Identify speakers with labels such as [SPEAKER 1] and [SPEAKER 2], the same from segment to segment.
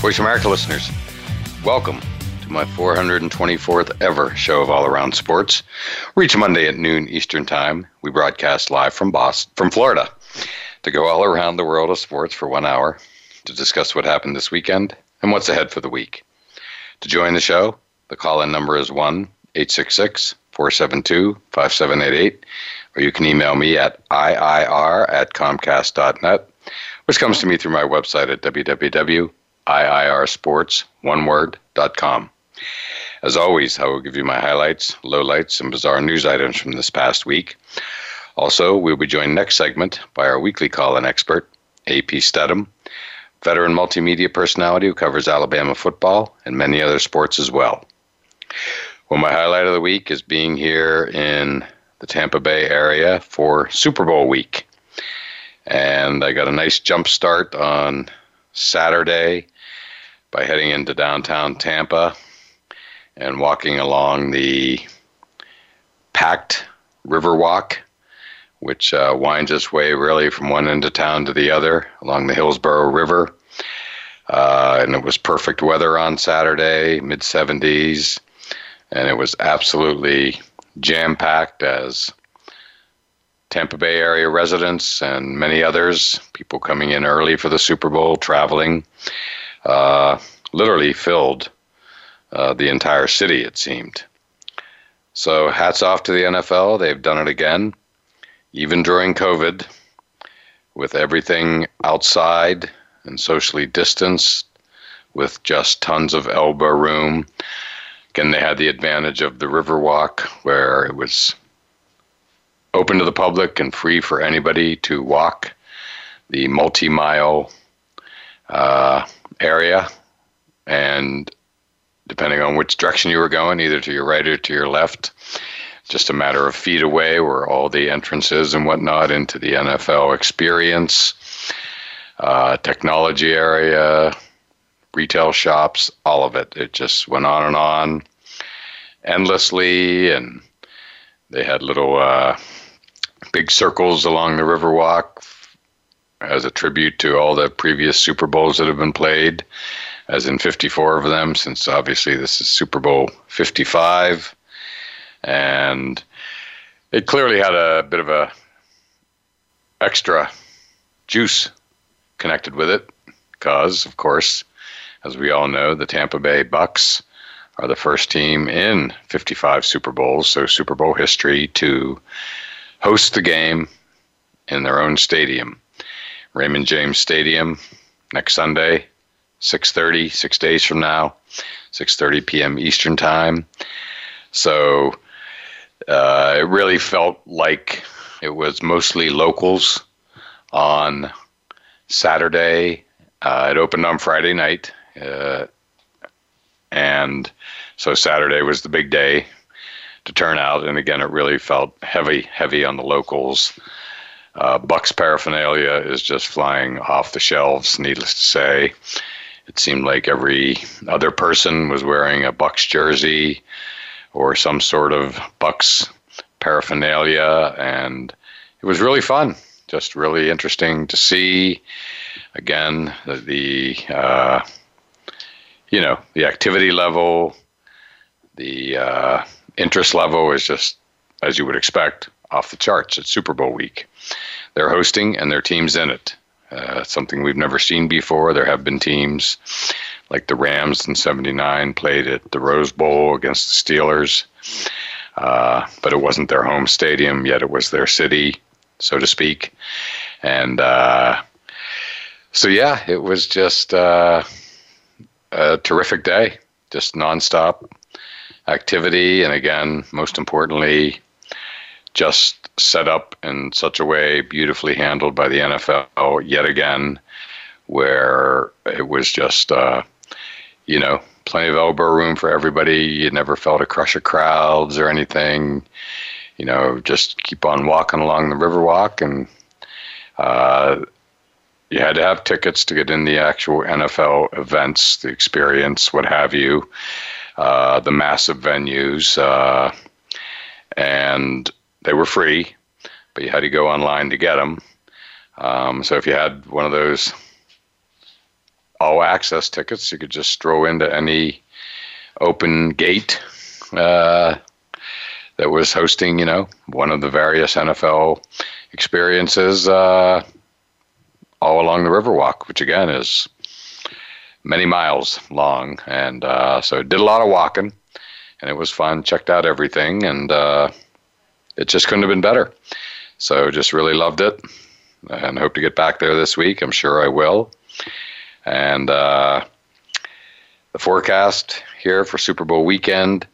[SPEAKER 1] Voice America listeners, welcome to my 424th ever show of All Around Sports. Reach Monday at noon Eastern Time. We broadcast live from Boston, from Florida, to go all around the world of sports for one hour to discuss what happened this weekend and what's ahead for the week. To join the show, the call-in number is 1 866 472 5788, or you can email me at iir at comcast.net, which comes to me through my website at www iirsports, As always, I will give you my highlights, lowlights, and bizarre news items from this past week. Also, we'll be joined next segment by our weekly call-in expert, AP Stedham, veteran multimedia personality who covers Alabama football and many other sports as well. Well, my highlight of the week is being here in the Tampa Bay area for Super Bowl week. And I got a nice jump start on Saturday by heading into downtown Tampa and walking along the packed Riverwalk, which uh, winds its way really from one end of town to the other along the Hillsborough River. Uh, and it was perfect weather on Saturday, mid 70s, and it was absolutely jam packed as Tampa Bay area residents and many others, people coming in early for the Super Bowl, traveling, uh, literally filled uh, the entire city, it seemed. So, hats off to the NFL. They've done it again, even during COVID, with everything outside and socially distanced, with just tons of elbow room. Again, they had the advantage of the Riverwalk, where it was open to the public and free for anybody to walk the multi mile uh, area. And depending on which direction you were going, either to your right or to your left, just a matter of feet away were all the entrances and whatnot into the NFL experience, uh, technology area, retail shops, all of it. It just went on and on endlessly. And they had little uh, big circles along the Riverwalk as a tribute to all the previous Super Bowls that have been played, as in 54 of them, since obviously this is Super Bowl 55. And it clearly had a bit of a extra juice connected with it, because, of course, as we all know, the Tampa Bay Bucks are the first team in 55 Super Bowls, so Super Bowl history to host the game in their own stadium, Raymond James Stadium, next Sunday, 6:30, six days from now, 6:30 p.m. Eastern Time. So uh, it really felt like it was mostly locals on Saturday. Uh, it opened on Friday night, uh, and so Saturday was the big day to turn out. And again, it really felt heavy, heavy on the locals. Uh, Bucks paraphernalia is just flying off the shelves, needless to say. It seemed like every other person was wearing a Bucks jersey or some sort of Bucks paraphernalia, and it was really fun. Just really interesting to see. Again, the, uh, you know the activity level, the uh, interest level is just, as you would expect, off the charts at Super Bowl week. They're hosting and their team's in it. Uh, something we've never seen before. There have been teams like the Rams in 79 played at the Rose Bowl against the Steelers, uh, but it wasn't their home stadium, yet it was their city, so to speak. And uh, so, yeah, it was just uh, a terrific day, just nonstop activity. And again, most importantly, just set up in such a way, beautifully handled by the NFL yet again, where it was just uh, you know, plenty of elbow room for everybody. You never felt a crush of crowds or anything. You know, just keep on walking along the Riverwalk, and uh, you had to have tickets to get in the actual NFL events, the experience, what have you, uh, the massive venues, uh, and they were free, but you had to go online to get them. Um, so if you had one of those all access tickets. You could just stroll into any open gate uh, that was hosting, you know, one of the various NFL experiences uh, all along the Riverwalk, which again is many miles long. And uh, so did a lot of walking, and it was fun. Checked out everything, and uh, it just couldn't have been better. So just really loved it, and hope to get back there this week. I'm sure I will. And uh, the forecast here for Super Bowl weekend.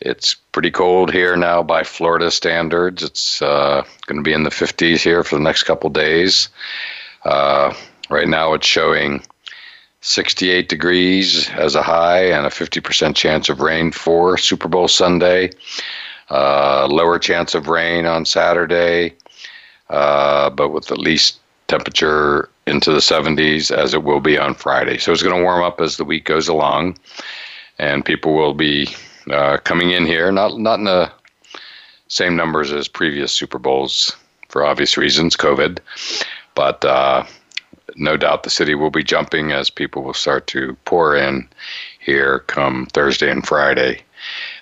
[SPEAKER 1] It's pretty cold here now by Florida standards. It's uh, going to be in the 50s here for the next couple days. Uh, right now, it's showing 68 degrees as a high and a 50% chance of rain for Super Bowl Sunday. Uh, lower chance of rain on Saturday, uh, but with at least temperature into the 70s as it will be on Friday. So it's going to warm up as the week goes along, and people will be uh, coming in here, not not in the same numbers as previous Super Bowls for obvious reasons, COVID, but uh, no doubt the city will be jumping as people will start to pour in here come Thursday and Friday.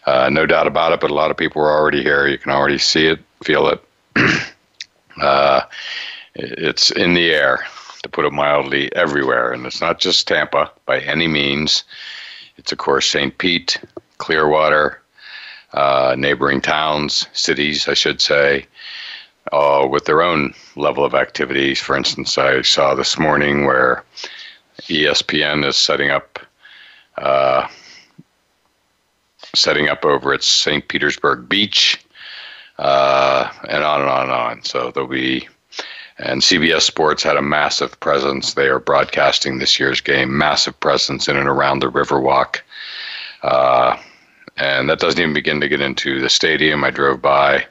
[SPEAKER 1] Uh, no doubt about it, but a lot of people are already here. You can already see it, feel it. uh, it's in the air, to put it mildly, everywhere. And it's not just Tampa by any means. It's, of course, St. Pete, Clearwater, uh, neighboring towns, cities, I should say, uh, with their own level of activities. For instance, I saw this morning where ESPN is setting up. Uh, setting up over at St. Petersburg Beach, uh, and on and on and on. So there'll be and CBS Sports had a massive presence. They are broadcasting this year's game, massive presence in and around the Riverwalk. Uh, and that doesn't even begin to get into the stadium. I drove by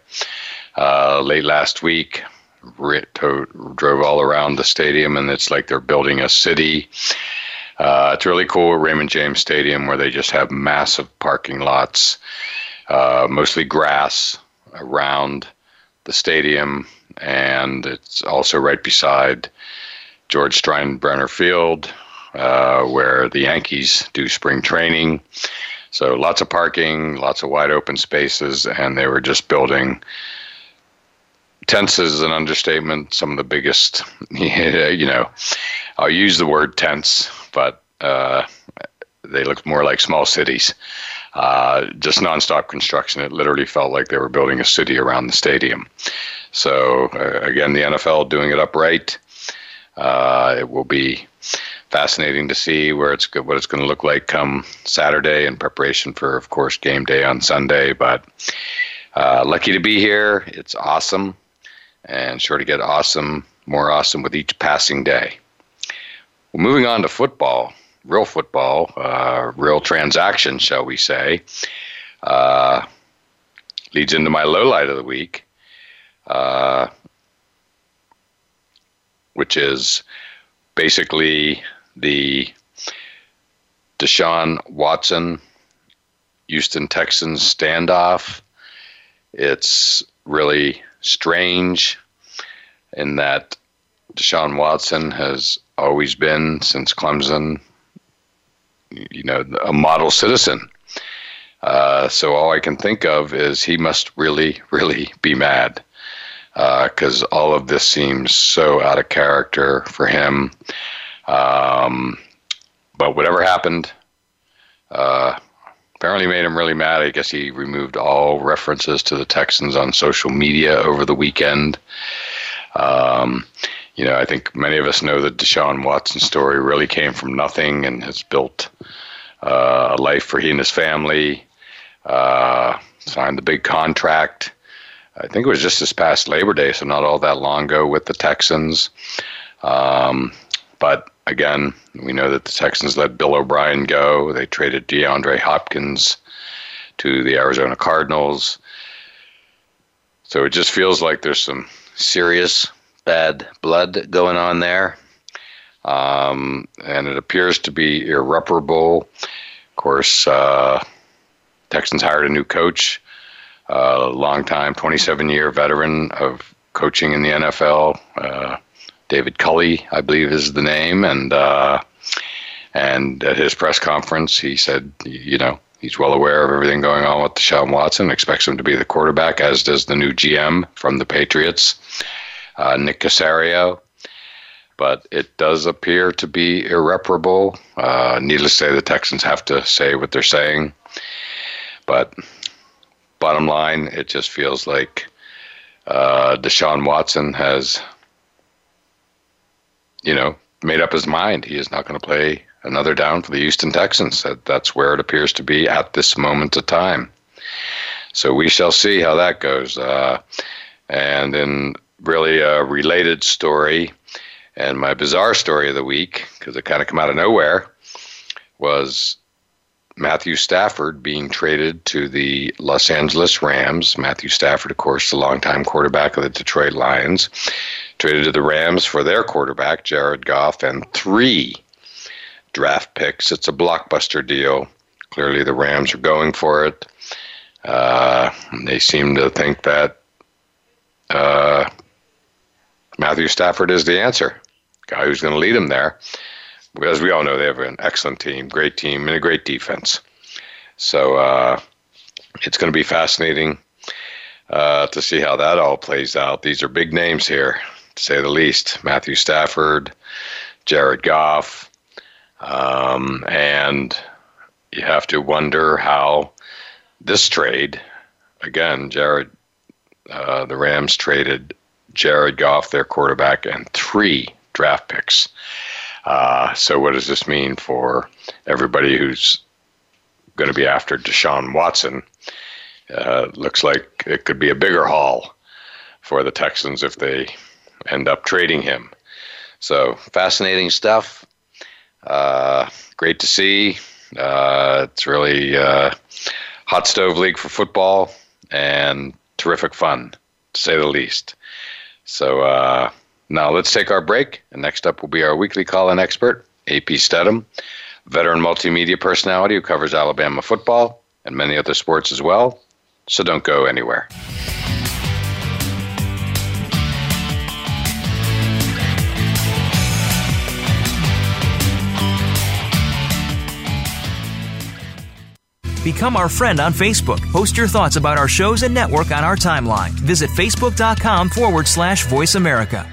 [SPEAKER 1] uh, late last week, drove all around the stadium, and it's like they're building a city. Uh, it's really cool Raymond James Stadium where they just have massive parking lots, uh, mostly grass around the stadium and it's also right beside George Steinbrenner Field, uh, where the Yankees do spring training. So lots of parking, lots of wide open spaces, and they were just building. Tents is an understatement. Some of the biggest, you know, I'll use the word tense, but uh, they look more like small cities. Uh, just nonstop construction. It literally felt like they were building a city around the stadium. So uh, again, the NFL doing it upright. Uh, it will be fascinating to see where it's what it's going to look like come Saturday in preparation for, of course, game day on Sunday. But uh, lucky to be here. It's awesome, and sure to get awesome, more awesome with each passing day. Well, moving on to football, real football, uh, real transaction, shall we say, uh, leads into my low light of the week uh, which is basically the Deshaun Watson Houston Texans standoff. It's really strange in that Deshaun Watson has always been, since Clemson, you know, a model citizen. Uh, so all I can think of is he must really, really be mad because uh, all of this seems so out of character for him. Um, but whatever happened, uh, apparently made him really mad. I guess he removed all references to the Texans on social media over the weekend. Um, you know, I think many of us know that Deshaun Watson's story really came from nothing and has built uh, a life for he and his family. Uh, signed the big contract I think it was just this past Labor Day, so not all that long ago with the Texans. Um, But again, we know that the Texans let Bill O'Brien go. They traded DeAndre Hopkins to the Arizona Cardinals. So it just feels like there's some serious bad blood going on there. Um, and it appears to be irreparable. Of course, uh, Texans hired a new coach, a uh, long time, 27 year veteran of coaching in the NFL. Uh, David Culley, I believe, is the name, and uh, and at his press conference, he said, you know, he's well aware of everything going on with Deshaun Watson, expects him to be the quarterback, as does the new GM from the Patriots, uh, Nick Caserio. But it does appear to be irreparable. Uh, needless to say, the Texans have to say what they're saying. But bottom line, it just feels like uh, Deshaun Watson has, you know, made up his mind. He is not going to play another down for the Houston Texans. That, that's where it appears to be at this moment of time. So we shall see how that goes. Uh, and in really a related story, and my bizarre story of the week, because it kind of come out of nowhere, was Matthew Stafford being traded to the Los Angeles Rams. Matthew Stafford, of course, the longtime quarterback of the Detroit Lions, traded to the Rams for their quarterback, Jared Goff, and three draft picks. It's a blockbuster deal. Clearly, the Rams are going for it. Uh, they seem to think that uh, Matthew Stafford is the answer, guy who's going to lead them there as we all know, they have an excellent team, great team, and a great defense. So uh, it's going to be fascinating uh, to see how that all plays out. These are big names here, to say the least. Matthew Stafford, Jared Goff, um, and you have to wonder how this trade, again, Jared, uh, the Rams traded Jared Goff, their quarterback, and three draft picks. Uh, so, what does this mean for everybody who's going to be after Deshaun Watson? Uh, looks like it could be a bigger haul for the Texans if they end up trading him. So, fascinating stuff. Uh, great to see. Uh, it's really uh, hot stove league for football and terrific fun, to say the least. So, uh, now let's take our break, and next up will be our weekly call-in expert, AP Stedham, veteran multimedia personality who covers Alabama football and many other sports as well. So don't go anywhere.
[SPEAKER 2] Become our friend on Facebook. Post your thoughts about our shows and network on our timeline. Visit facebook.com forward slash voice America.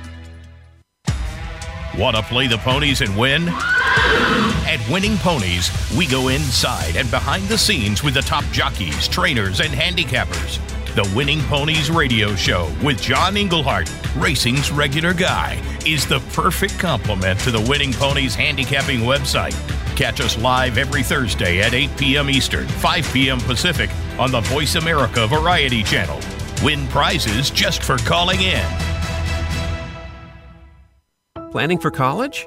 [SPEAKER 3] Want to play the ponies and win? At Winning Ponies, we go inside and behind the scenes with the top jockeys, trainers, and handicappers. The Winning Ponies radio show with John Englehart, racing's regular guy, is the perfect complement to the Winning Ponies handicapping website. Catch us live every Thursday at 8 p.m. Eastern, 5 p.m. Pacific on the Voice America Variety Channel. Win prizes just for calling in.
[SPEAKER 4] Planning for college?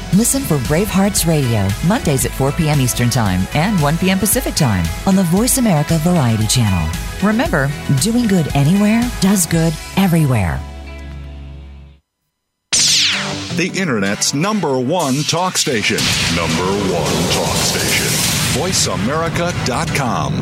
[SPEAKER 5] Listen for Bravehearts Radio, Mondays at 4 p.m. Eastern Time and 1 p.m. Pacific Time on the Voice America Variety Channel. Remember, doing good anywhere does good everywhere.
[SPEAKER 6] The Internet's number one talk station. Number one talk station. VoiceAmerica.com.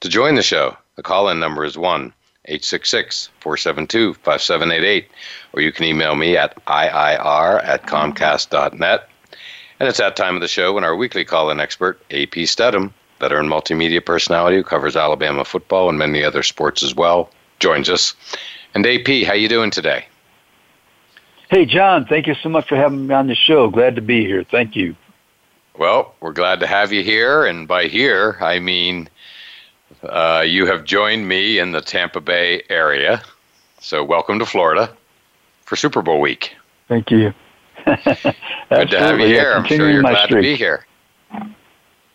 [SPEAKER 1] To join the show, the call in number is 1 866 472 5788, or you can email me at IIR at Comcast.net. And it's that time of the show when our weekly call in expert, AP Stedham, veteran multimedia personality who covers Alabama football and many other sports as well, joins us. And AP, how you doing today?
[SPEAKER 7] Hey, John, thank you so much for having me on the show. Glad to be here. Thank you.
[SPEAKER 1] Well, we're glad to have you here. And by here, I mean uh, you have joined me in the Tampa Bay area. So, welcome to Florida for Super Bowl week.
[SPEAKER 7] Thank you.
[SPEAKER 1] Good to have you here. I'm sure you're glad streak. to be here.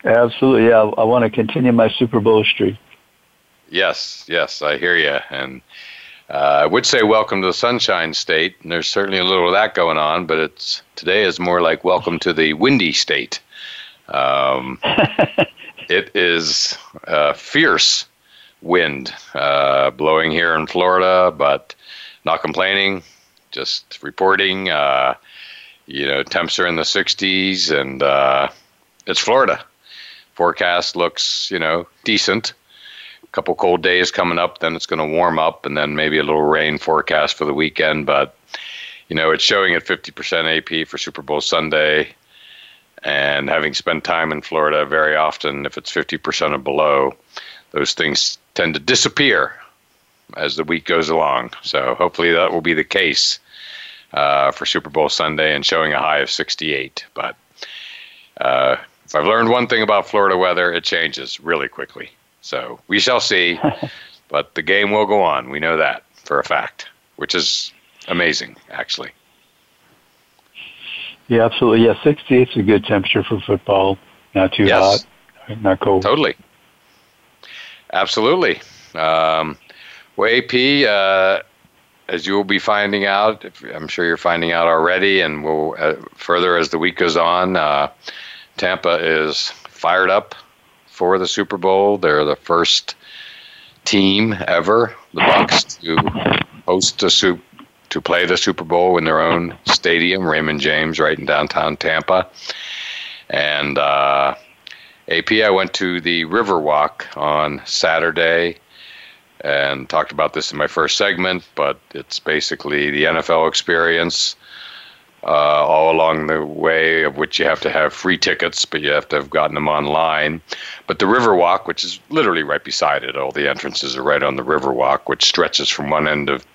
[SPEAKER 7] Absolutely. Yeah, I want to continue my Super Bowl streak.
[SPEAKER 1] Yes, yes, I hear you. And uh, I would say welcome to the Sunshine State, and there's certainly a little of that going on. But it's today is more like welcome to the windy state. Um, it is uh, fierce wind uh, blowing here in Florida, but not complaining. Just reporting. Uh, you know, temps are in the 60s, and uh, it's Florida. Forecast looks, you know, decent A couple cold days coming up, then it's going to warm up, and then maybe a little rain forecast for the weekend. But you know, it's showing at 50% AP for Super Bowl Sunday. And having spent time in Florida very often, if it's 50% or below, those things tend to disappear as the week goes along. So hopefully that will be the case uh, for Super Bowl Sunday and showing a high of 68. But uh, if I've learned one thing about Florida weather, it changes really quickly. So we shall see. but the game will go on. We know that for a fact, which is amazing, actually.
[SPEAKER 7] Yeah, absolutely. Yeah, 68 is a good temperature for football. Not too yes. hot, not cold.
[SPEAKER 1] Totally. Absolutely. Um, well, AP, uh, as you will be finding out, I'm sure you're finding out already, and we'll uh, further as the week goes on. Uh, Tampa is fired up for the Super Bowl. They're the first team ever, the Bucks, to host a soup to play the Super Bowl in their own stadium, Raymond James, right in downtown Tampa. And uh, AP, I went to the Riverwalk on Saturday and talked about this in my first segment, but it's basically the NFL experience uh, all along the way, of which you have to have free tickets, but you have to have gotten them online. But the Riverwalk, which is literally right beside it, all the entrances are right on the Riverwalk, which stretches from one end of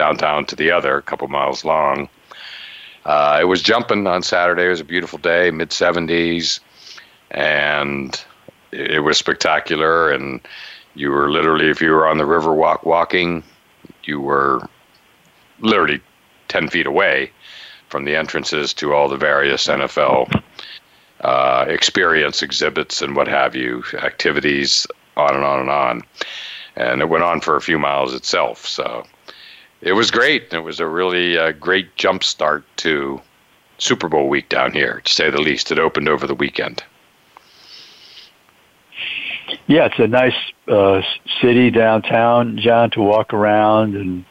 [SPEAKER 1] downtown to the other, a couple miles long. Uh, it was jumping on Saturday. It was a beautiful day, mid 70s, and it was spectacular. And you were literally, if you were on the Riverwalk walking, you were literally 10 feet away from the entrances to all the various NFL uh, experience exhibits and what have you, activities, on and on and on. And it went on for a few miles itself. So it was great. It was a really uh, great jump start to Super Bowl week down here, to say the least. It opened over the weekend.
[SPEAKER 7] Yeah, it's a nice uh, city downtown, John, to walk around and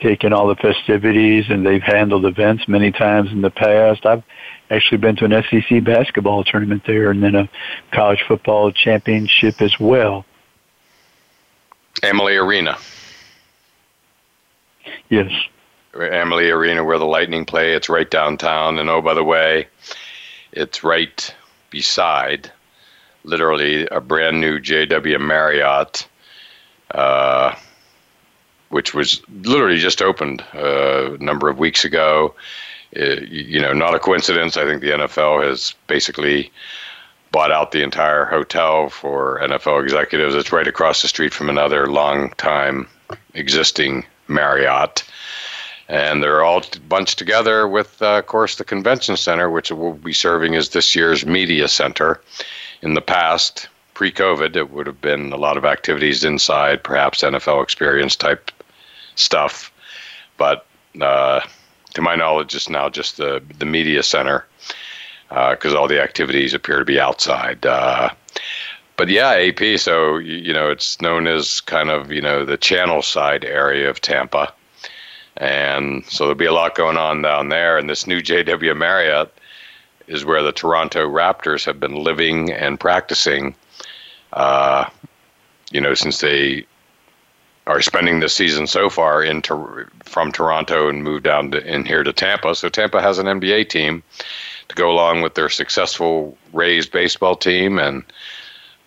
[SPEAKER 7] take in all the festivities and they've handled events many times in the past. I've actually been to an SEC basketball tournament there and then a college football championship as well.
[SPEAKER 1] Amalie Arena.
[SPEAKER 7] Yes.
[SPEAKER 1] Amalie Arena where the Lightning play. It's right downtown. And oh, by the way, it's right beside literally a brand new JW Marriott. Uh, which was literally just opened uh, a number of weeks ago. It, uh, you know, not a coincidence. I think the NFL has basically bought out the entire hotel for NFL executives. It's right across the street from another long-time existing Marriott. And they're all bunched together with, uh, of course, the convention center, which will be serving as this year's media center. In the past, pre-COVID, it would have been a lot of activities inside, perhaps NFL experience type stuff. But uh, to my knowledge, it's now just the the media center because uh, all the activities appear to be outside. Uh, but yeah, AP. So you know, it's known as kind of you know the Channel Side area of Tampa, and so there'll be a lot going on down there. And this new JW Marriott is where the Toronto Raptors have been living and practicing. Uh, you know, since they are spending the season so far in to, from Toronto and moved down to, in here to Tampa. So Tampa has an NBA team to go along with their successful Rays baseball team and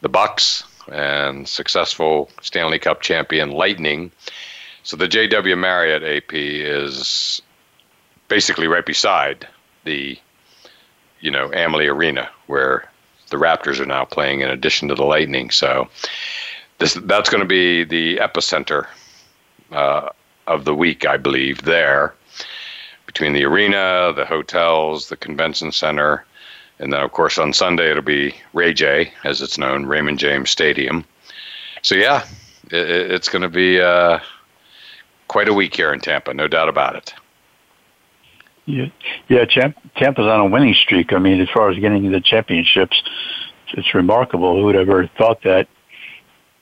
[SPEAKER 1] the Bucks and successful Stanley Cup champion Lightning. So the JW Marriott AP is basically right beside the you know Amalie Arena where the Raptors are now playing in addition to the Lightning. So this that's going to be the epicenter uh, of the week, I believe. There between the arena, the hotels, the convention center, and then, of course, on Sunday it'll be Ray J, as it's known, Raymond James Stadium. So, yeah, it, it's going to be uh, quite a week here in Tampa, no doubt about it.
[SPEAKER 7] Yeah, yeah. Tampa's on a winning streak. I mean, as far as getting the championships, it's remarkable. Who would ever thought that?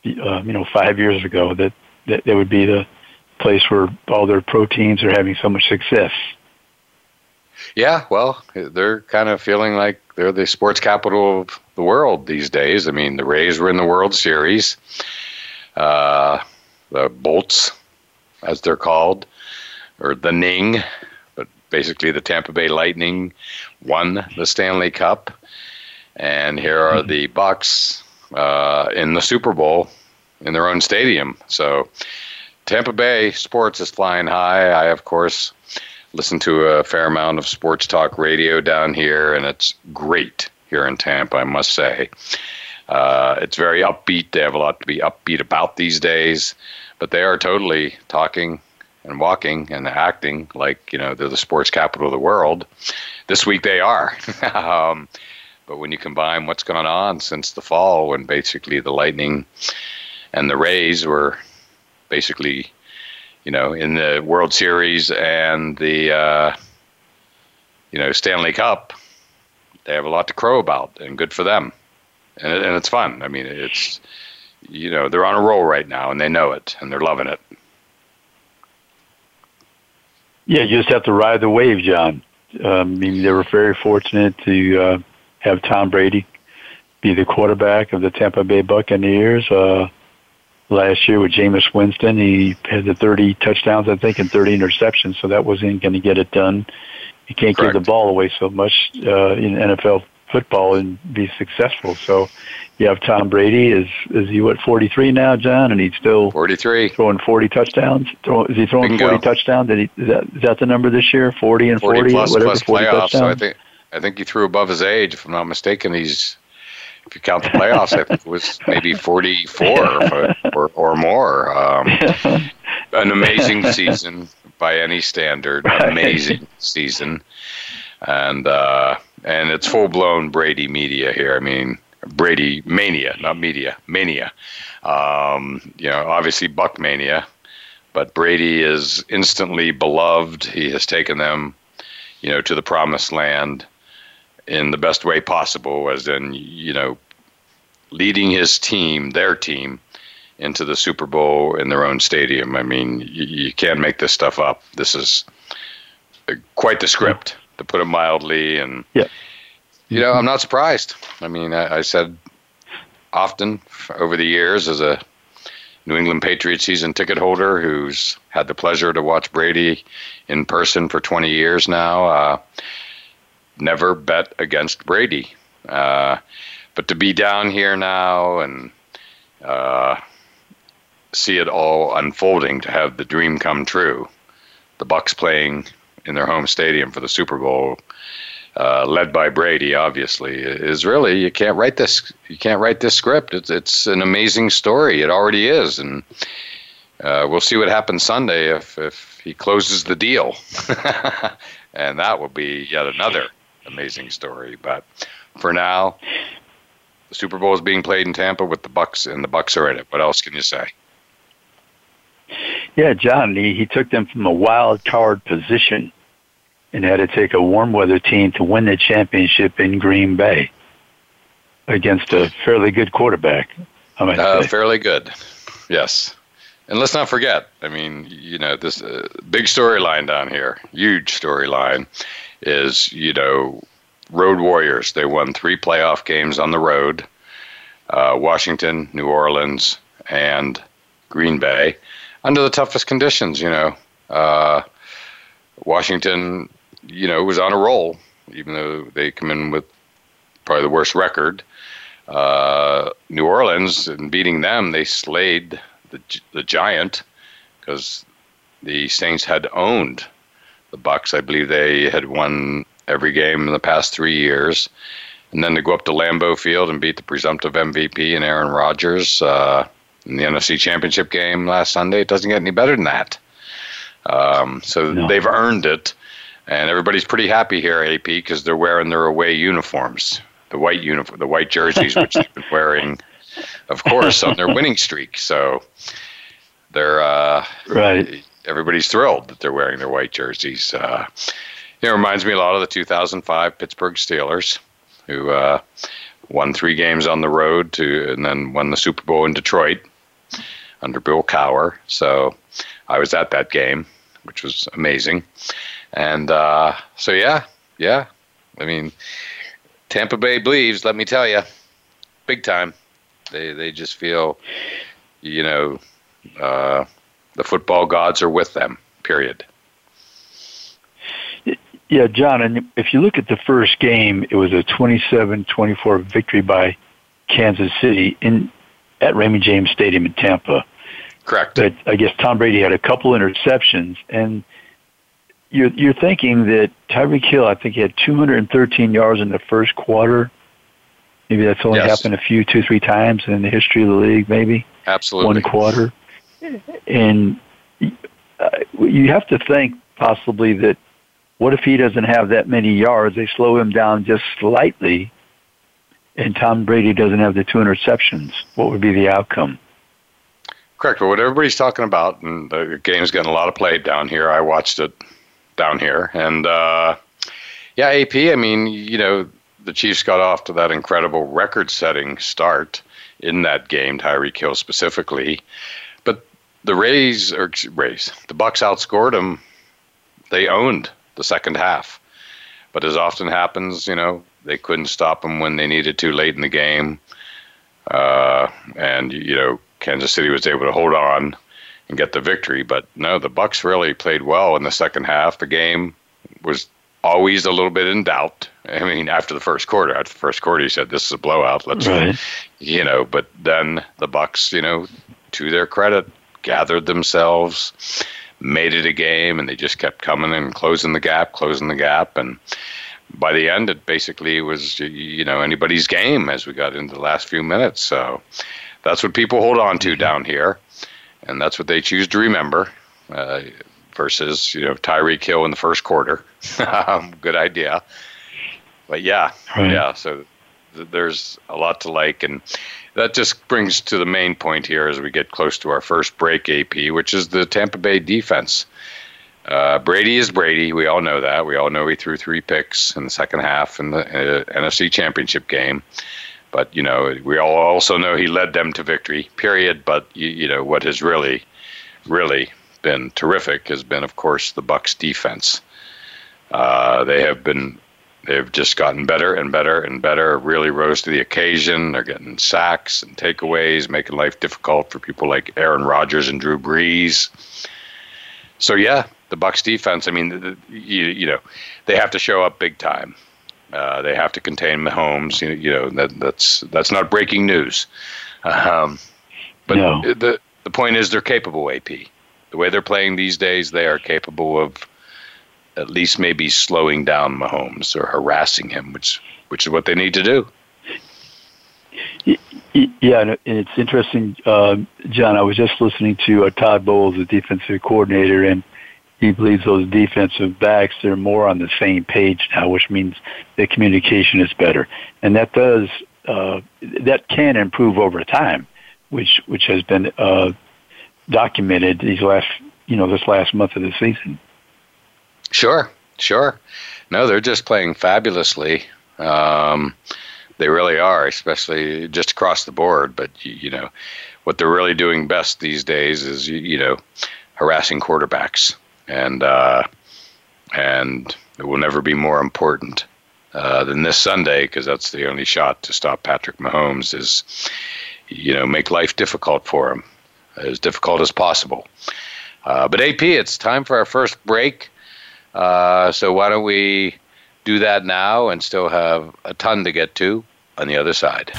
[SPEAKER 7] Uh, you know, five years ago, that that they would be the place where all their pro teams are having so much success.
[SPEAKER 1] Yeah, well, they're kind of feeling like they're the sports capital of the world these days. I mean, the Rays were in the World Series. Uh, the Bolts, as they're called, or the Ning, but basically the Tampa Bay Lightning won the Stanley Cup, and here are the Bucks uh, in the Super Bowl in their own stadium. So Tampa Bay sports is flying high. I, of course, listen to a fair amount of sports talk radio down here, and it's great here in Tampa, I must say. Uh, it's very upbeat. They have a lot to be upbeat about these days, but they are totally talking and walking and acting like you know they're the sports capital of the world. This week they are. um, but when you combine what's gone on since the fall, when basically the Lightning and the Rays were basically you know, in the World Series and the uh, you know Stanley Cup, they have a lot to crow about, and good for them. And, and it's fun. I mean, it's you know they're on a roll right now, and they know it, and they're loving it.
[SPEAKER 7] Yeah, you just have to ride the wave, John. Um, I mean, they were very fortunate to uh, have Tom Brady be the quarterback of the Tampa Bay Buccaneers. Uh, last year with Jameis Winston. He had the 30 touchdowns, I think, and 30 interceptions, so that wasn't going to get it done. You can't Correct. give the ball away so much uh, in NFL football and be successful. So you have Tom Brady. Is is he what 43 now, John? And he's still
[SPEAKER 1] 43
[SPEAKER 7] throwing 40 touchdowns. Throw, is he throwing Bingo. 40 touchdowns? Did he, is that is that the number this year? 40 and 40,
[SPEAKER 1] 40 plus,
[SPEAKER 7] whatever.
[SPEAKER 1] Plus 40 playoffs. Touchdowns? So I think I think he threw above his age, if I'm not mistaken. He's if you count the playoffs, I think it was maybe 44 or, or more. Um, an amazing season by any standard. Amazing season, and uh, and it's full blown Brady media here. I mean Brady mania, not media mania. Um, you know, obviously Buck mania, but Brady is instantly beloved. He has taken them, you know, to the promised land in the best way possible, as in, you know, leading his team, their team, into the Super Bowl in their own stadium. I mean, you, you can't make this stuff up. This is quite the script, to put it mildly. And,
[SPEAKER 7] yeah.
[SPEAKER 1] you know, I'm not surprised. I mean, I, I said often over the years as a New England Patriots season ticket holder who's had the pleasure to watch Brady in person for 20 years now. Uh, never bet against Brady. Uh, but to be down here now and uh, see it all unfolding, to have the dream come true, the Bucks playing in their home stadium for the Super Bowl, uh, led by Brady, obviously, is really you can't write this. You can't write this script. It's it's an amazing story. It already is, and uh, we'll see what happens Sunday if if he closes the deal, and that will be yet another amazing story. But for now, the Super Bowl is being played in Tampa with the Bucks, and the Bucks are in it. What else can you say?
[SPEAKER 7] Yeah, John, he, he took them from a wild card position and had to take a warm weather team to win the championship in Green Bay against a fairly good quarterback. I might
[SPEAKER 1] uh,
[SPEAKER 7] say.
[SPEAKER 1] Fairly good, yes. And let's not forget, I mean, you know, this uh, big storyline down here, huge storyline, is, you know, Road Warriors. They won three playoff games on the road uh, Washington, New Orleans, and Green Bay under the toughest conditions, you know. Uh, Washington, you know, was on a roll, even though they come in with probably the worst record. Uh, New Orleans, and beating them, they slayed the the Giant because the Saints had owned the Bucks. I believe they had won every game in the past three years, and then to go up to Lambeau Field and beat the presumptive MVP and Aaron Rodgers uh, in the NFC Championship game last Sunday. It doesn't get any better than that. Um, so no. they've earned it, and everybody's pretty happy here, AP, because they're wearing their away uniforms, the white uniform, the white jerseys, which they've been wearing of course, on their winning streak. So they're uh,
[SPEAKER 7] right.
[SPEAKER 1] Everybody's thrilled that they're wearing their white jerseys. Uh, it reminds me a lot of the 2005 Pittsburgh Steelers, who uh, won three games on the road to, and then won the Super Bowl in Detroit under Bill Cowher. So I was at that game, which was amazing. And uh, so yeah, yeah. I mean, Tampa Bay believes. Let me tell you, big time. They they just feel, you know, uh, the football gods are with them. Period.
[SPEAKER 7] Yeah, John, and if you look at the first game, it was a 27-24 victory by Kansas City in at Raymond James Stadium in Tampa.
[SPEAKER 1] Correct.
[SPEAKER 7] But I guess Tom Brady had a couple interceptions, and you're you're thinking that Tyreek Hill, I think he had 213 yards in the first quarter, Maybe that's only yes. happened a few, two, three times in the history of the league. Maybe
[SPEAKER 1] absolutely
[SPEAKER 7] one quarter, and uh, you have to think possibly that what if he doesn't have that many yards? They slow him down just slightly, and Tom Brady doesn't have the two interceptions. What would be the outcome?
[SPEAKER 1] Correct. But what everybody's talking about, and the game's getting a lot of play down here. I watched it down here, and uh, yeah, AP. I mean, you know, the Chiefs got off to that incredible record-setting start in that game, Tyreek Hill specifically. The Rays or Rays, the Bucks outscored them. They owned the second half. But as often happens, you know, they couldn't stop them when they needed to late in the game. Uh, and you know, Kansas City was able to hold on and get the victory. But no, the Bucks really played well in the second half. The game was always a little bit in doubt. I mean, after the first quarter, after the first quarter, he said, "This is a blowout." Let's, right. you know. But then the Bucks, you know, to their credit, gathered themselves, made it a game, and they just kept coming and closing the gap, closing the gap, and by the end, it basically was, you know, anybody's game as we got into the last few minutes. So that's what people hold on to down here, and that's what they choose to remember. Uh, versus you know Tyreek Hill in the first quarter. Um, good idea, but yeah, right. yeah. So there's a lot to like, and that just brings to the main point here as we get close to our first break, AP, which is the Tampa Bay defense. Uh, Brady is Brady. We all know that. We all know he threw three picks in the second half in the uh, NFC Championship game. But you know, we all also know he led them to victory. Period. But you, you know what has really, really been terrific has been, of course, the Bucks defense. Uh, they have been they've just gotten better and better and better. Really rose to the occasion. They're getting sacks and takeaways, making life difficult for people like Aaron Rodgers and Drew Brees. So yeah, the Bucks defense. I mean, the, the, you you know, they have to show up big time. Uh, they have to contain Mahomes. You, you know that that's that's not breaking news. Um, but no. the the point is they're capable. AP the way they're playing these days, they are capable of at least maybe slowing down Mahomes or harassing him, which which is what they need to do.
[SPEAKER 7] Yeah, and it's interesting, uh, John. I was just listening to uh, Todd Bowles, the defensive coordinator, and he believes those defensive backs they're more on the same page now, which means the communication is better, and that does uh, that can improve over time, which which has been uh, documented these last you know this last month of the season.
[SPEAKER 1] Sure, sure. No, they're just playing fabulously. Um, they really are, especially just across the board. But you, know, what they're really doing best these days is you, you know harassing quarterbacks, and uh, and it will never be more important uh, than this Sunday because that's the only shot to stop Patrick Mahomes. Is you know make life difficult for him, as difficult as possible. Uh, but AP, it's time for our first break. Uh, so why don't we do that now and still have a ton to get to on the other side.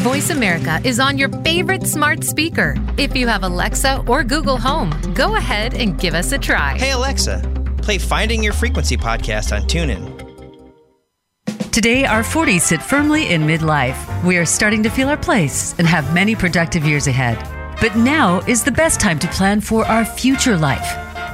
[SPEAKER 8] Voice America is on your favorite smart speaker. If you have Alexa or Google Home, go ahead and give us a try.
[SPEAKER 9] Hey, Alexa, play Finding Your Frequency podcast on TuneIn.
[SPEAKER 10] Today, our 40s sit firmly in midlife. We are starting to feel our place and have many productive years ahead. But now is the best time to plan for our future life.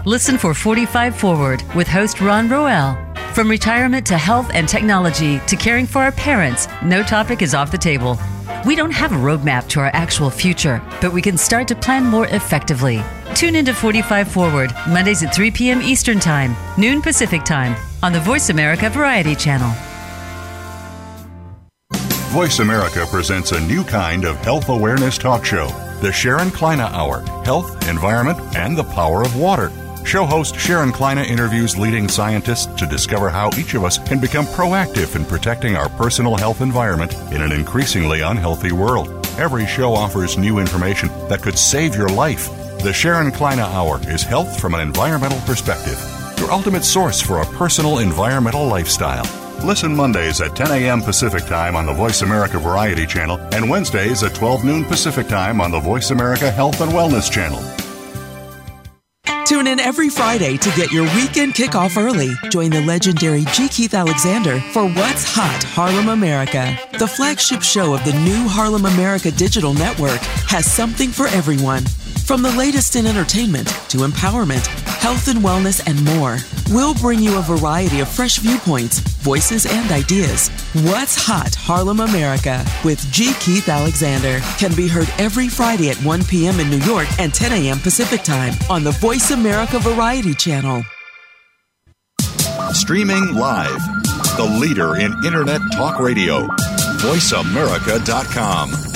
[SPEAKER 10] Listen for 45 Forward with host Ron Roel. From retirement to health and technology to caring for our parents, no topic is off the table. We don't have a roadmap to our actual future, but we can start to plan more effectively. Tune into 45 Forward, Mondays at 3 p.m. Eastern Time, noon Pacific Time, on the Voice America Variety Channel.
[SPEAKER 6] Voice America presents a new kind of health awareness talk show, the Sharon Kleyne Hour Health, Environment, and the Power of Water. Show host Sharon Kleyne interviews leading scientists to discover how each of us can become proactive in protecting our personal health environment in an increasingly unhealthy world. Every show offers new information that could save your life. The Sharon Kleyne Hour is health from an environmental perspective, your ultimate source for a personal environmental lifestyle. Listen Mondays at 10 a.m. Pacific Time on the Voice America Variety Channel and Wednesdays at 12 noon Pacific Time on the Voice America Health and Wellness Channel.
[SPEAKER 11] Tune in every Friday to get your weekend kickoff early. Join the legendary G. Keith Alexander for What's Hot Harlem America. The flagship show of the new Harlem America Digital Network has something for everyone. From the latest in entertainment to empowerment, health and wellness, and more, we'll bring you a variety of fresh viewpoints, voices, and ideas. What's Hot Harlem America with G. Keith Alexander can be heard every Friday at 1 p.m. in New York and 10 a.m. Pacific Time on the Voice America Variety Channel.
[SPEAKER 6] Streaming live, the leader in Internet Talk Radio, VoiceAmerica.com.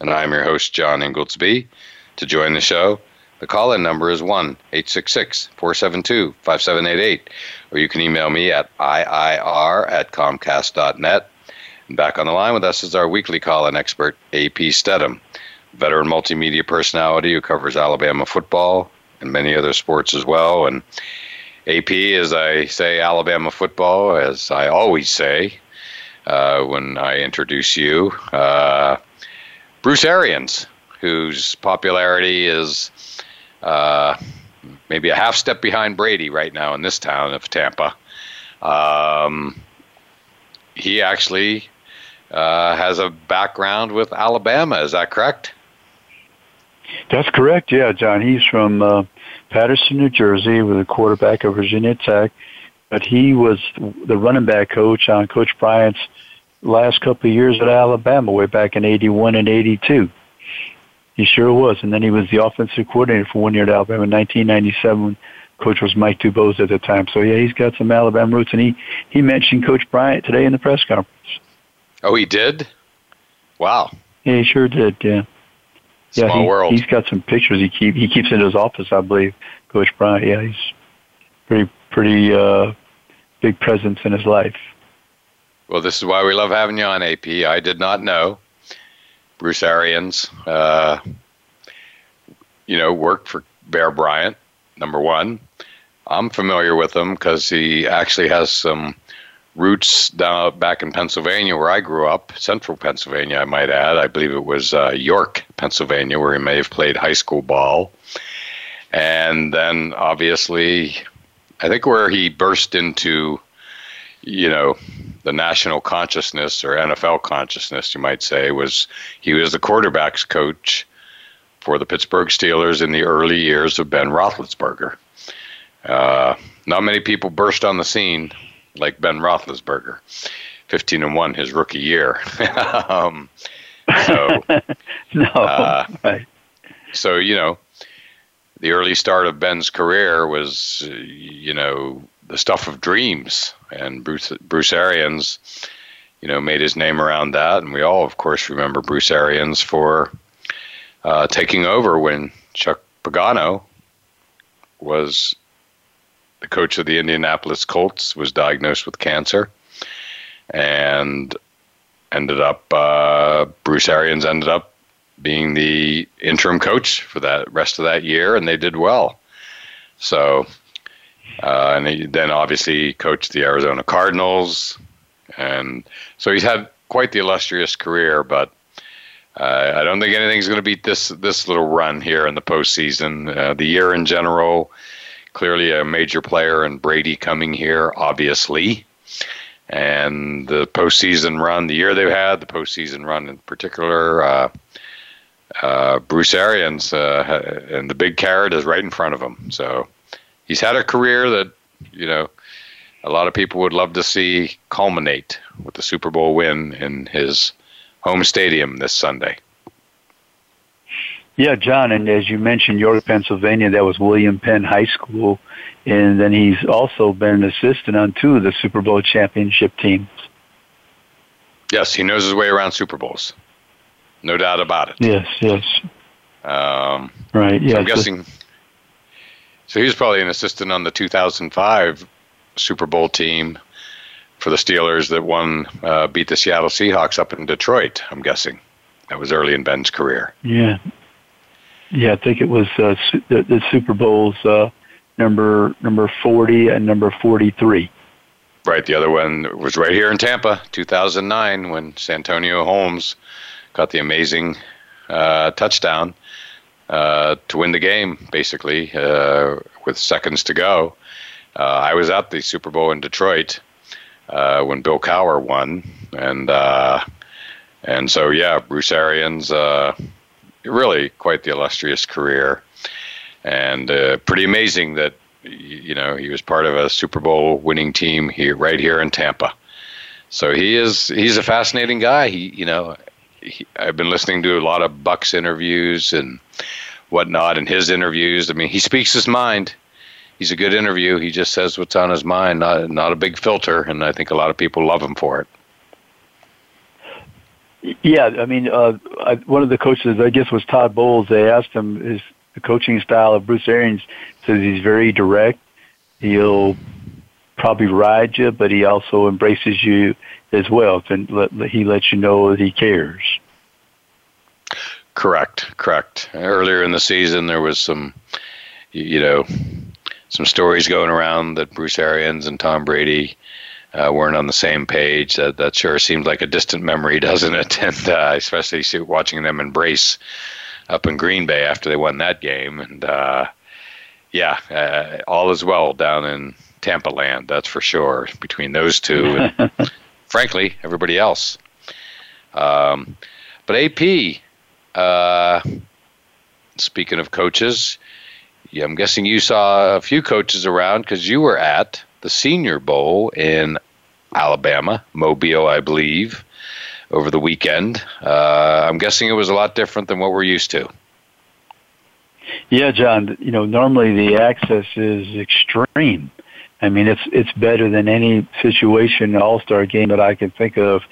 [SPEAKER 1] And I'm your host, John Ingoldsby. To join the show, the call in number is 1 866 472 5788, or you can email me at IIR at Comcast.net. And back on the line with us is our weekly call in expert, AP Stedham, veteran multimedia personality who covers Alabama football and many other sports as well. And AP, as I say, Alabama football, as I always say uh, when I introduce you. Uh, Bruce Arians, whose popularity is uh, maybe a half step behind Brady right now in this town of Tampa. Um, he actually uh, has a background with Alabama. Is that correct?
[SPEAKER 7] That's correct. Yeah, John. He's from uh, Paterson, New Jersey, with a quarterback of Virginia Tech. But he was the running back coach on Coach Bryant's last couple of years at Alabama, way back in '81 and '82. He sure was, and then he was the offensive coordinator for one year at Alabama in 1997. Coach was Mike Dubose at the time. So yeah, he's got some Alabama roots, and he he mentioned Coach Bryant today in the press conference.
[SPEAKER 1] Oh, he did. Wow.
[SPEAKER 7] Yeah, he sure did. Yeah.
[SPEAKER 1] Small
[SPEAKER 7] yeah, he,
[SPEAKER 1] world.
[SPEAKER 7] He's got some pictures he keep he keeps in his office, I believe. Coach Bryant. Yeah, he's pretty pretty uh, big presence in his life.
[SPEAKER 1] Well, this is why we love having you on AP. I did not know Bruce Arians, uh, you know, worked for Bear Bryant, number one. I'm familiar with him because he actually has some roots down back in Pennsylvania where I grew up, central Pennsylvania, I might add. I believe it was uh, York, Pennsylvania, where he may have played high school ball. And then obviously, I think where he burst into, you know, the national consciousness or NFL consciousness, you might say, was he was the quarterbacks coach for the Pittsburgh Steelers in the early years of Ben Roethlisberger. Uh, not many people burst on the scene like Ben Roethlisberger, 15 and 1 his rookie year. um, so,
[SPEAKER 7] no, uh, right.
[SPEAKER 1] So, you know, the early start of Ben's career was, you know, the stuff of dreams. And Bruce, Bruce Arians, you know, made his name around that. And we all, of course, remember Bruce Arians for uh, taking over when Chuck Pagano was the coach of the Indianapolis Colts, was diagnosed with cancer, and ended up uh, Bruce Arians ended up being the interim coach for that rest of that year, and they did well. So, uh, and he then obviously coached the Arizona Cardinals, and so he's had quite the illustrious career. But uh, I don't think anything's going to beat this this little run here in the postseason. Uh, the year in general clearly a major player and Brady coming here, obviously. And the postseason run, the year they've had, the postseason run in particular, uh, uh, Bruce Arians uh, and the big carrot is right in front of him. So he's had a career that, you know, a lot of people would love to see culminate with the Super Bowl win in his home stadium this Sunday.
[SPEAKER 7] Yeah, John, and as you mentioned, York, Pennsylvania, that was William Penn High School, and then he's also been an assistant on two of the Super Bowl championship teams.
[SPEAKER 1] Yes, he knows his way around Super Bowls, no doubt about it.
[SPEAKER 7] Yes, yes.
[SPEAKER 1] Um,
[SPEAKER 7] right. Yeah.
[SPEAKER 1] So I'm guessing. So he was probably an assistant on the 2005 Super Bowl team for the Steelers that won, uh, beat the Seattle Seahawks up in Detroit. I'm guessing that was early in Ben's career.
[SPEAKER 7] Yeah, yeah, I think it was uh, the, the Super Bowls uh, number number forty and number forty three.
[SPEAKER 1] Right. The other one was right here in Tampa, 2009, when Santonio Holmes got the amazing uh, touchdown uh, to win the game, basically, uh, with seconds to go. Uh, I was at the Super Bowl in Detroit uh, when Bill Cowher won, and uh, and so yeah, Bruce Arians really quite the illustrious career, and uh, pretty amazing that you know he was part of a Super Bowl winning team here, right here in Tampa. So he is he's a fascinating guy. He you know he, I've been listening to a lot of Buck's interviews and whatnot, and his interviews. I mean, he speaks his mind. He's a good interview. He just says what's on his mind, not not a big filter, and I think a lot of people love him for it.
[SPEAKER 7] Yeah, I mean, uh, I, one of the coaches, I guess, was Todd Bowles. They asked him his the coaching style of Bruce Arians. Says he's very direct. He'll probably ride you, but he also embraces you as well. And let, he lets you know that he cares.
[SPEAKER 1] Correct, correct. Earlier in the season, there was some, you know, some stories going around that Bruce Arians and Tom Brady uh, weren't on the same page. That that sure seems like a distant memory, doesn't it? And uh, especially watching them embrace up in Green Bay after they won that game. And uh, yeah, uh, all is well down in Tampa land. That's for sure. Between those two, and frankly, everybody else. Um, but AP, uh, speaking of coaches, yeah, I'm guessing you saw a few coaches around because you were at the Senior Bowl in Alabama, Mobile, I believe, over the weekend. Uh, I'm guessing it was a lot different than what we're used to.
[SPEAKER 7] Yeah, John. You know, normally the access is extreme. I mean, it's it's better than any situation All Star game that I can think of.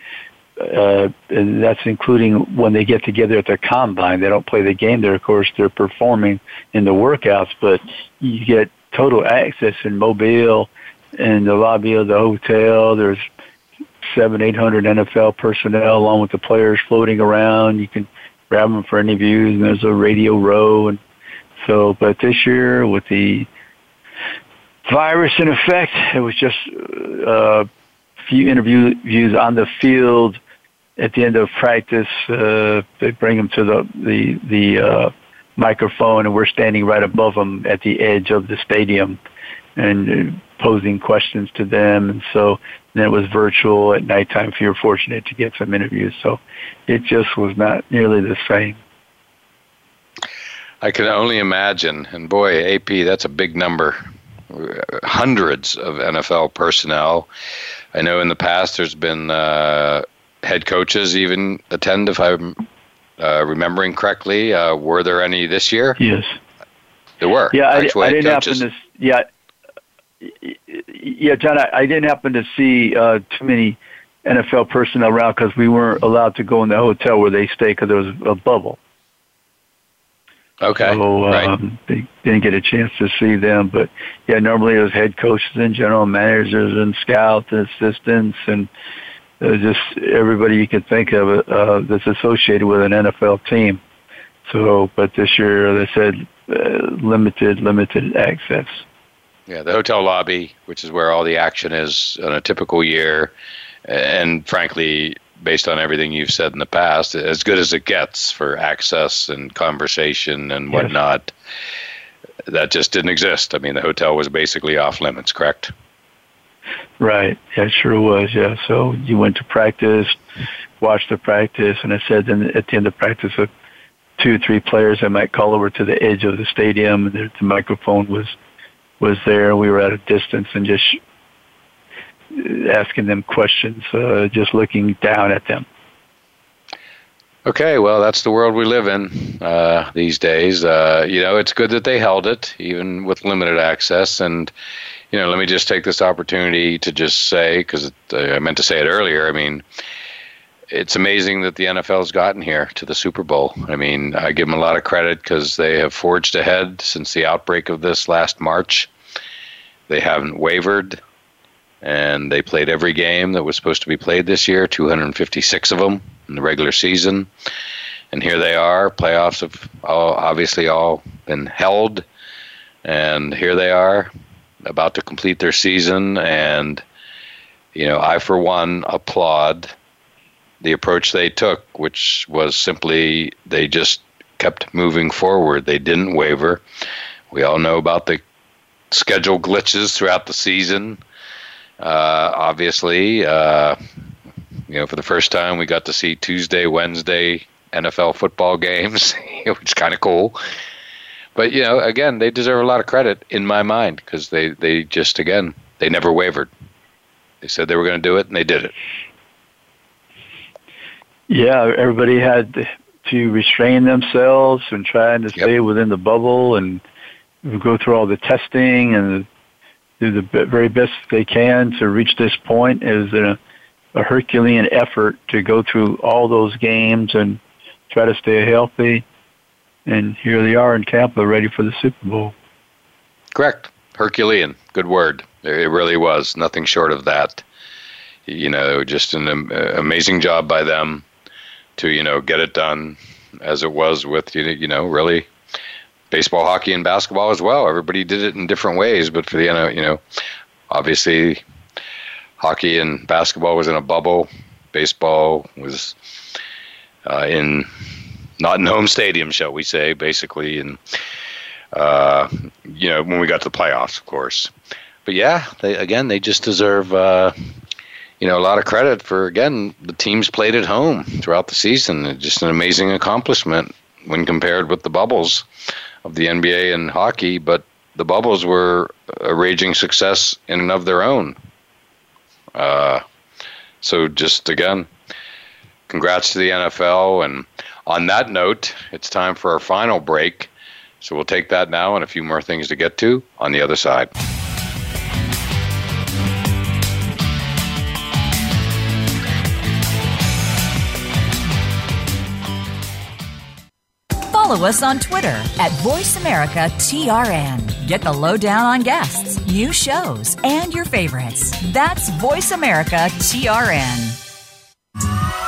[SPEAKER 7] Uh, that's including when they get together at their combine. They don't play the game there, of course. They're performing in the workouts, but you get total access in Mobile in the lobby of the hotel. There's seven, eight hundred NFL personnel along with the players floating around. You can grab them for interviews, and there's a radio row. And so, but this year with the virus in effect, it was just a uh, few interviews on the field. At the end of practice, uh, they bring them to the the the uh, microphone, and we're standing right above them at the edge of the stadium, and uh, posing questions to them. And so then it was virtual at nighttime if you were fortunate to get some interviews. So it just was not nearly the same.
[SPEAKER 1] I can only imagine. And boy, AP, that's a big number. Hundreds of NFL personnel. I know in the past there's been uh, head coaches even attend, if I'm uh, remembering correctly. Uh, were there any this year?
[SPEAKER 7] Yes.
[SPEAKER 1] There were.
[SPEAKER 7] Yeah, I, I didn't coaches. happen to. Yeah, yeah, John, I, I didn't happen to see uh, too many NFL personnel around because we weren't allowed to go in the hotel where they stay because there was a bubble.
[SPEAKER 1] Okay.
[SPEAKER 7] So um, right. they didn't get a chance to see them, but yeah, normally it was head coaches and general managers and scouts and assistants and just everybody you could think of uh, that's associated with an NFL team. So, but this year they said uh, limited, limited access.
[SPEAKER 1] Yeah, the hotel lobby, which is where all the action is on a typical year, and frankly, based on everything you've said in the past, as good as it gets for access and conversation and whatnot. Yes. That just didn't exist. I mean, the hotel was basically off limits, correct?
[SPEAKER 7] Right. Yeah, it sure was. Yeah. So you went to practice, watched the practice, and I said then at the end of practice, uh, two or three players I might call over to the edge of the stadium, and the, microphone was was there. We were at a distance and just asking them questions, uh, just looking down at them.
[SPEAKER 1] Okay, well, that's the world we live in uh, these days. Uh, you know, it's good that they held it, even with limited access. And, you know, let me just take this opportunity to just say, because uh, I meant to say it earlier, I mean, it's amazing that the NFL has gotten here to the Super Bowl. I mean, I give them a lot of credit because they have forged ahead since the outbreak of this last March. They haven't wavered, and they played every game that was supposed to be played this year 256 of them in the regular season. And here they are. Playoffs have all, obviously all been held, and here they are about to complete their season. And, you know, I, for one, applaud the approach they took, which was simply they just kept moving forward. They didn't waver. We all know about the schedule glitches throughout the season. Uh, obviously, uh, you know, for the first time, we got to see Tuesday, Wednesday NFL football games, which is kind of cool. But you know, again, they deserve a lot of credit in my mind because they they just again they never wavered. They said they were going to do it, and they did it.
[SPEAKER 7] Yeah, everybody had to restrain themselves and trying to stay yep. within the bubble and go through all the testing and do the very best they can to reach this point. It was a, a Herculean effort to go through all those games and try to stay healthy. And here they are in Tampa, ready for the Super Bowl.
[SPEAKER 1] Correct. Herculean. Good word. It really was. Nothing short of that. You know, just an amazing job by them to you know get it done as it was with you know really baseball, hockey, and basketball as well. Everybody did it in different ways, but for the you know obviously hockey and basketball was in a bubble. Baseball was uh, in not in home stadium, shall we say, basically, and uh, you know when we got to the playoffs, of course. But yeah, they again they just deserve uh, you know, a lot of credit for again the teams played at home throughout the season. It's just an amazing accomplishment when compared with the bubbles of the NBA and hockey. But the bubbles were a raging success in and of their own. Uh, so just again, congrats to the NFL. And on that note, it's time for our final break. So we'll take that now and a few more things to get to on the other side.
[SPEAKER 5] follow us on Twitter at VoiceAmericaTRN. Get the lowdown on guests, new shows, and your favorites. That's VoiceAmericaTRN.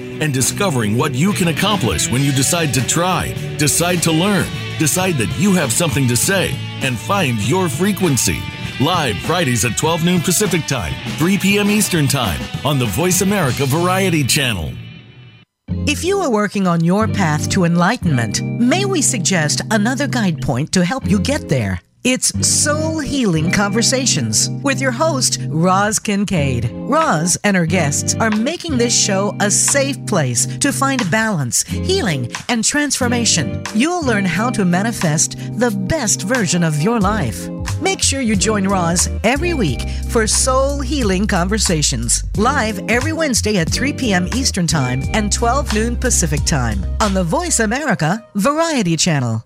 [SPEAKER 12] and discovering what you can accomplish when you decide to try, decide to learn, decide that you have something to say, and find your frequency. Live Fridays at 12 noon Pacific Time, 3 p.m. Eastern Time on the Voice America Variety Channel.
[SPEAKER 13] If you are working on your path to enlightenment, may we suggest another guide point to help you get there? It's Soul Healing Conversations with your host, Roz Kincaid. Roz and her guests are making this show a safe place to find balance, healing, and transformation. You'll learn how to manifest the best version of your life. Make sure you join Roz every week for Soul Healing Conversations, live every Wednesday at 3 p.m. Eastern Time and 12 noon Pacific Time on the Voice America Variety Channel.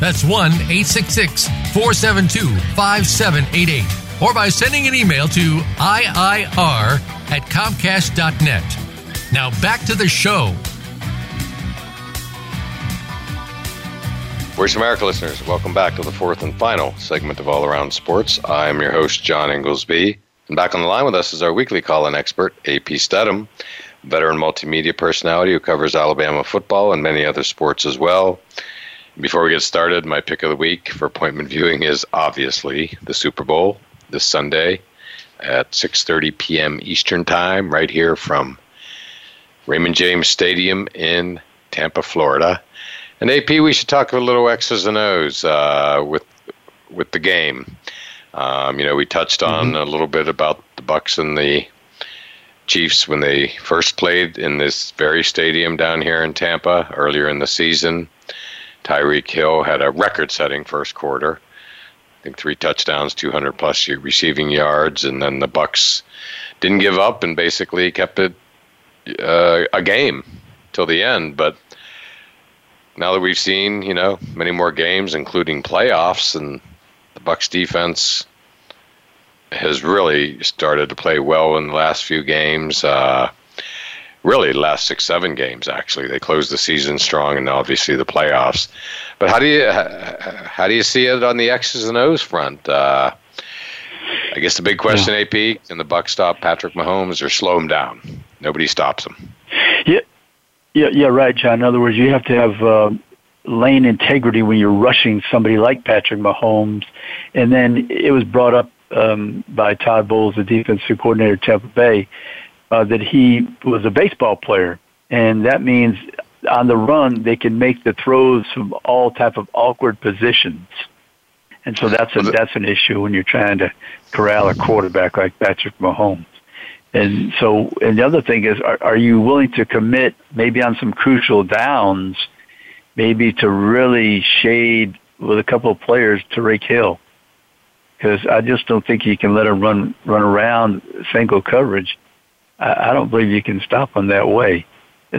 [SPEAKER 14] That's 1 866 472 5788. Or by sending an email to IIR at Comcast.net. Now back to the show.
[SPEAKER 1] Voice America listeners, welcome back to the fourth and final segment of All Around Sports. I'm your host, John Ingoldsby. And back on the line with us is our weekly call in expert, AP Stedham, veteran multimedia personality who covers Alabama football and many other sports as well. Before we get started, my pick of the week for appointment viewing is obviously the Super Bowl this Sunday at 6:30 p.m. Eastern Time, right here from Raymond James Stadium in Tampa, Florida. And AP, we should talk a little X's and O's uh, with with the game. Um, you know, we touched on mm-hmm. a little bit about the Bucks and the Chiefs when they first played in this very stadium down here in Tampa earlier in the season. Tyreek Hill had a record-setting first quarter. I think three touchdowns, 200 plus receiving yards, and then the Bucks didn't give up and basically kept it uh, a game till the end. But now that we've seen, you know, many more games, including playoffs, and the Bucks defense has really started to play well in the last few games. Uh, really, last six, seven games actually. They closed the season strong, and obviously the playoffs. But how do you how do you see it on the X's and O's front? Uh, I guess the big question, yeah. AP, can the buck stop Patrick Mahomes or slow him down? Nobody stops him.
[SPEAKER 7] Yeah, yeah, yeah, right, John. In other words, you have to have uh, lane integrity when you're rushing somebody like Patrick Mahomes. And then it was brought up um, by Todd Bowles, the defensive coordinator at Tampa Bay, uh, that he was a baseball player, and that means on the run they can make the throws from all type of awkward positions. And so that's a, that's an issue when you're trying to corral a quarterback like Patrick Mahomes. And so, and the other thing is, are, are you willing to commit maybe on some crucial downs maybe to really shade with a couple of players Tyreek Hill because I just don't think you can let him run run around single coverage. I, don't believe you can stop them that way.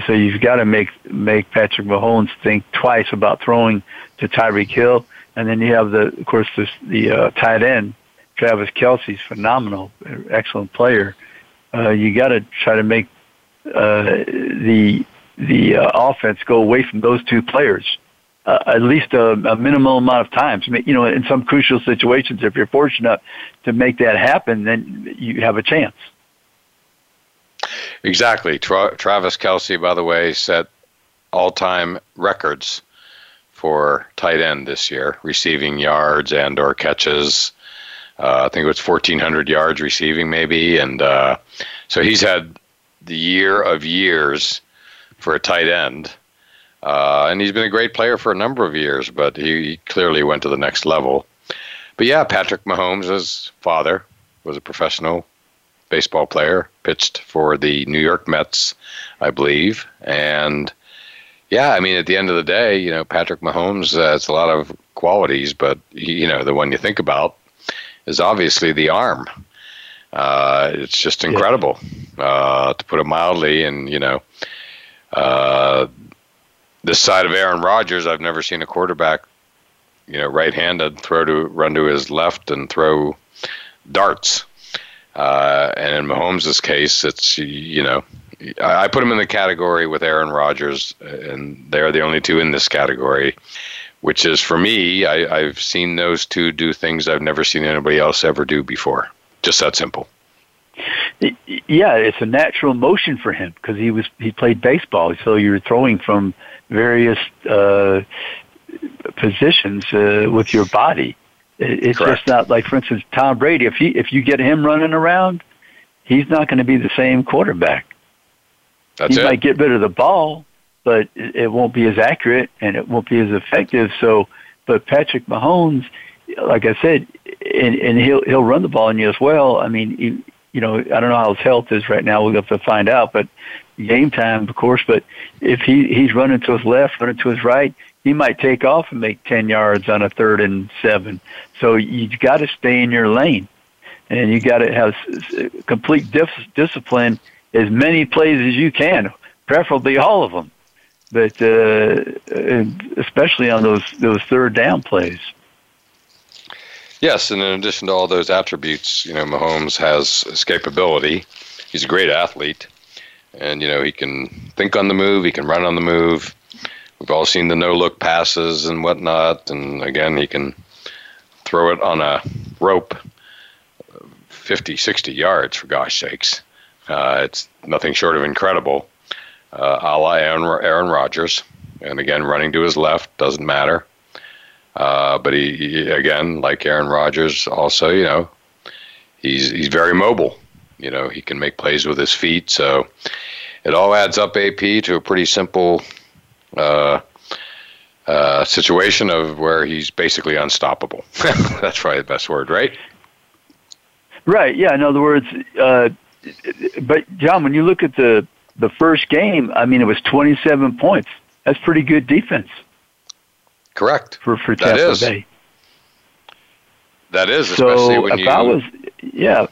[SPEAKER 7] So you've got to make make Patrick Mahomes think twice about throwing to Tyreek Hill, and then you have the of course the the uh, tight end Travis Kelce's phenomenal, excellent player. Uh, you got to try to make uh, the the uh, offense go away from those two players uh, at least a, a minimal amount of times. You know, in some crucial situations, if you're fortunate to make that happen, then you have a chance.
[SPEAKER 1] Exactly. Tra- Travis Kelce, by the way, set all-time records for tight end this year, receiving yards and or catches. Uh, I think it was 1,400 yards receiving, maybe, and uh, so he's had the year of years for a tight end. Uh, and he's been a great player for a number of years, but he clearly went to the next level. But yeah, Patrick Mahomes' father was a professional baseball player, pitched for the New York Mets, I believe. And yeah, I mean, at the end of the day, you know, Patrick Mahomes has a lot of qualities, but, you know, the one you think about is obviously the arm. Uh, it's just incredible, uh, to put it mildly. And, you know, uh, this side of Aaron Rodgers, I've never seen a quarterback, you know, right-handed throw to run to his left and throw darts. Uh, and in Mahomes' case, it's you know, I put him in the category with Aaron Rodgers, and they're the only two in this category. Which is for me, I, I've seen those two do things I've never seen anybody else ever do before. Just that simple.
[SPEAKER 7] Yeah, it's a natural motion for him because he was he played baseball, so you're throwing from various uh, positions uh, with your body. It's Correct. just not like, for instance, Tom Brady. If he if you get him running around, he's not going to be the same quarterback.
[SPEAKER 1] That's
[SPEAKER 7] he
[SPEAKER 1] it.
[SPEAKER 7] might get rid of the ball, but it won't be as accurate and it won't be as effective. So, but Patrick Mahomes, like I said, and, and he'll he'll run the ball on you as well. I mean, he, you know, I don't know how his health is right now. We'll have to find out, but game time, of course. But if he he's running to his left, running to his right, he might take off and make ten yards on a third and seven. So you've got to stay in your lane, and you got to have complete dis- discipline as many plays as you can, preferably all of them, but uh, especially on those those third down plays.
[SPEAKER 1] Yes, and in addition to all those attributes, you know, Mahomes has escapability. He's a great athlete and you know he can think on the move, he can run on the move. We've all seen the no-look passes and whatnot, and again he can throw it on a rope 50, 60 yards for gosh sakes. Uh, it's nothing short of incredible. Uh, a la Aaron, Aaron Rodgers, and again running to his left doesn't matter. Uh, but he, he, again, like Aaron Rodgers, also you know he's he's very mobile. You know, he can make plays with his feet. So it all adds up, AP, to a pretty simple uh, uh, situation of where he's basically unstoppable. That's probably the best word, right?
[SPEAKER 7] Right. Yeah. In other words, uh, but John, when you look at the the first game, I mean, it was 27 points. That's pretty good defense.
[SPEAKER 1] Correct.
[SPEAKER 7] For for Tampa
[SPEAKER 1] that is.
[SPEAKER 7] Bay.
[SPEAKER 1] That is, especially
[SPEAKER 7] so
[SPEAKER 1] when you.
[SPEAKER 7] Was, yeah,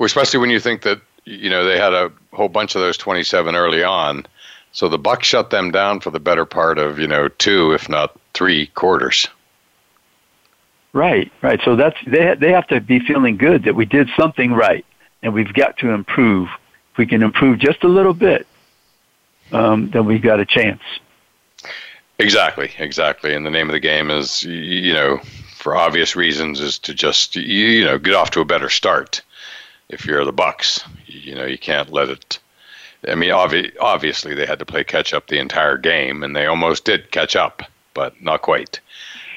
[SPEAKER 1] especially when you think that you know they had a whole bunch of those 27 early on, so the Bucks shut them down for the better part of you know two, if not three quarters.
[SPEAKER 7] Right, right. So that's they they have to be feeling good that we did something right, and we've got to improve. If we can improve just a little bit, um, then we've got a chance.
[SPEAKER 1] Exactly, exactly. And the name of the game is, you know, for obvious reasons, is to just you know get off to a better start if you're the Bucks. You know, you can't let it. I mean, obvi- obviously they had to play catch up the entire game, and they almost did catch up, but not quite.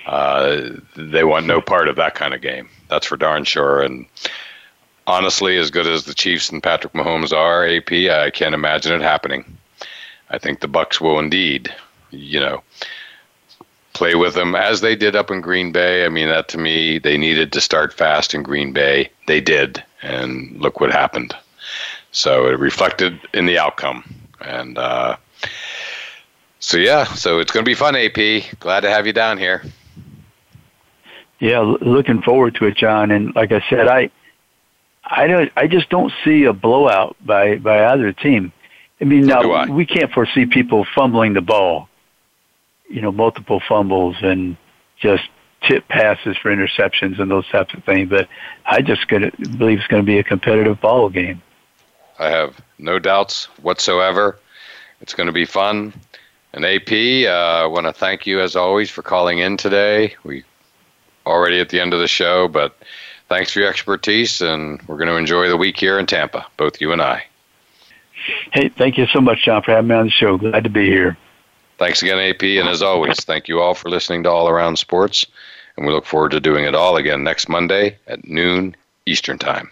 [SPEAKER 1] Uh, they want no part of that kind of game. That's for darn sure. And honestly, as good as the Chiefs and Patrick Mahomes are, AP, I can't imagine it happening. I think the Bucks will indeed, you know, play with them as they did up in Green Bay. I mean, that to me, they needed to start fast in Green Bay. They did and look what happened. So it reflected in the outcome, and uh, so yeah, so it's going to be fun. AP, glad to have you down here.
[SPEAKER 7] Yeah, looking forward to it, John. And like I said, I, I don't, I just don't see a blowout by by either team. I mean, now we can't foresee people fumbling the ball. You know, multiple fumbles and just tip passes for interceptions and those types of things. But I just gonna, believe it's going to be a competitive ball game.
[SPEAKER 1] I have no doubts whatsoever. It's going to be fun. And AP, uh, I want to thank you as always for calling in today. We already at the end of the show, but thanks for your expertise, and we're going to enjoy the week here in Tampa, both you and I.
[SPEAKER 7] Hey, thank you so much, John, for having me on the show. Glad to be here.
[SPEAKER 1] Thanks again, AP, and as always, thank you all for listening to All Around Sports, and we look forward to doing it all again next Monday at noon Eastern Time.